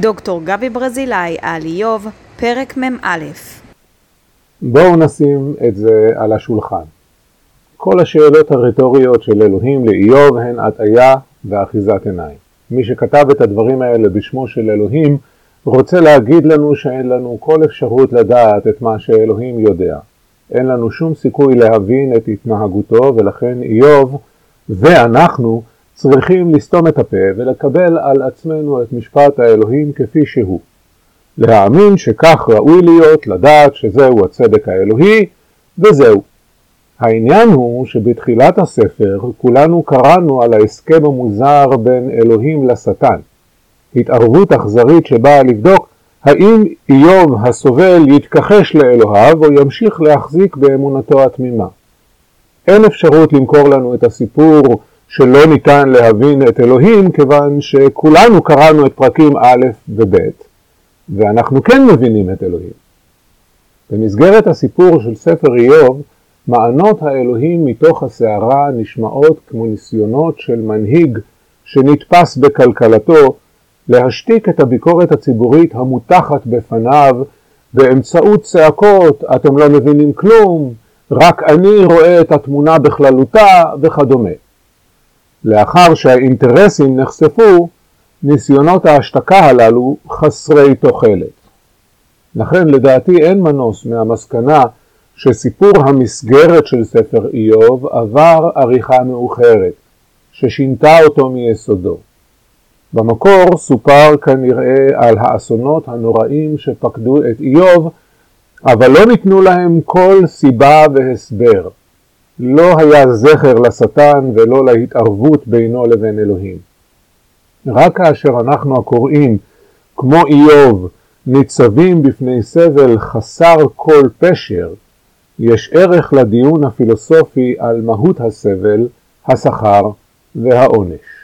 דוקטור גבי ברזילאי על איוב, פרק מ"א. בואו נשים את זה על השולחן. כל השאלות הרטוריות של אלוהים לאיוב הן הטעיה ואחיזת עיניים. מי שכתב את הדברים האלה בשמו של אלוהים רוצה להגיד לנו שאין לנו כל אפשרות לדעת את מה שאלוהים יודע. אין לנו שום סיכוי להבין את התנהגותו ולכן איוב ואנחנו צריכים לסתום את הפה ולקבל על עצמנו את משפט האלוהים כפי שהוא. להאמין שכך ראוי להיות, לדעת שזהו הצדק האלוהי, וזהו. העניין הוא שבתחילת הספר כולנו קראנו על ההסכם המוזר בין אלוהים לשטן. התערבות אכזרית שבאה לבדוק האם איוב הסובל יתכחש לאלוהיו או ימשיך להחזיק באמונתו התמימה. אין אפשרות למכור לנו את הסיפור שלא ניתן להבין את אלוהים כיוון שכולנו קראנו את פרקים א' וב' ואנחנו כן מבינים את אלוהים. במסגרת הסיפור של ספר איוב, מענות האלוהים מתוך הסערה נשמעות כמו ניסיונות של מנהיג שנתפס בכלכלתו להשתיק את הביקורת הציבורית המותחת בפניו באמצעות צעקות אתם לא מבינים כלום, רק אני רואה את התמונה בכללותה וכדומה. לאחר שהאינטרסים נחשפו, ניסיונות ההשתקה הללו חסרי תוחלת. לכן לדעתי אין מנוס מהמסקנה שסיפור המסגרת של ספר איוב עבר עריכה מאוחרת, ששינתה אותו מיסודו. במקור סופר כנראה על האסונות הנוראים שפקדו את איוב, אבל לא ניתנו להם כל סיבה והסבר. לא היה זכר לשטן ולא להתערבות בינו לבין אלוהים. רק כאשר אנחנו הקוראים, כמו איוב, ניצבים בפני סבל חסר כל פשר, יש ערך לדיון הפילוסופי על מהות הסבל, השכר והעונש.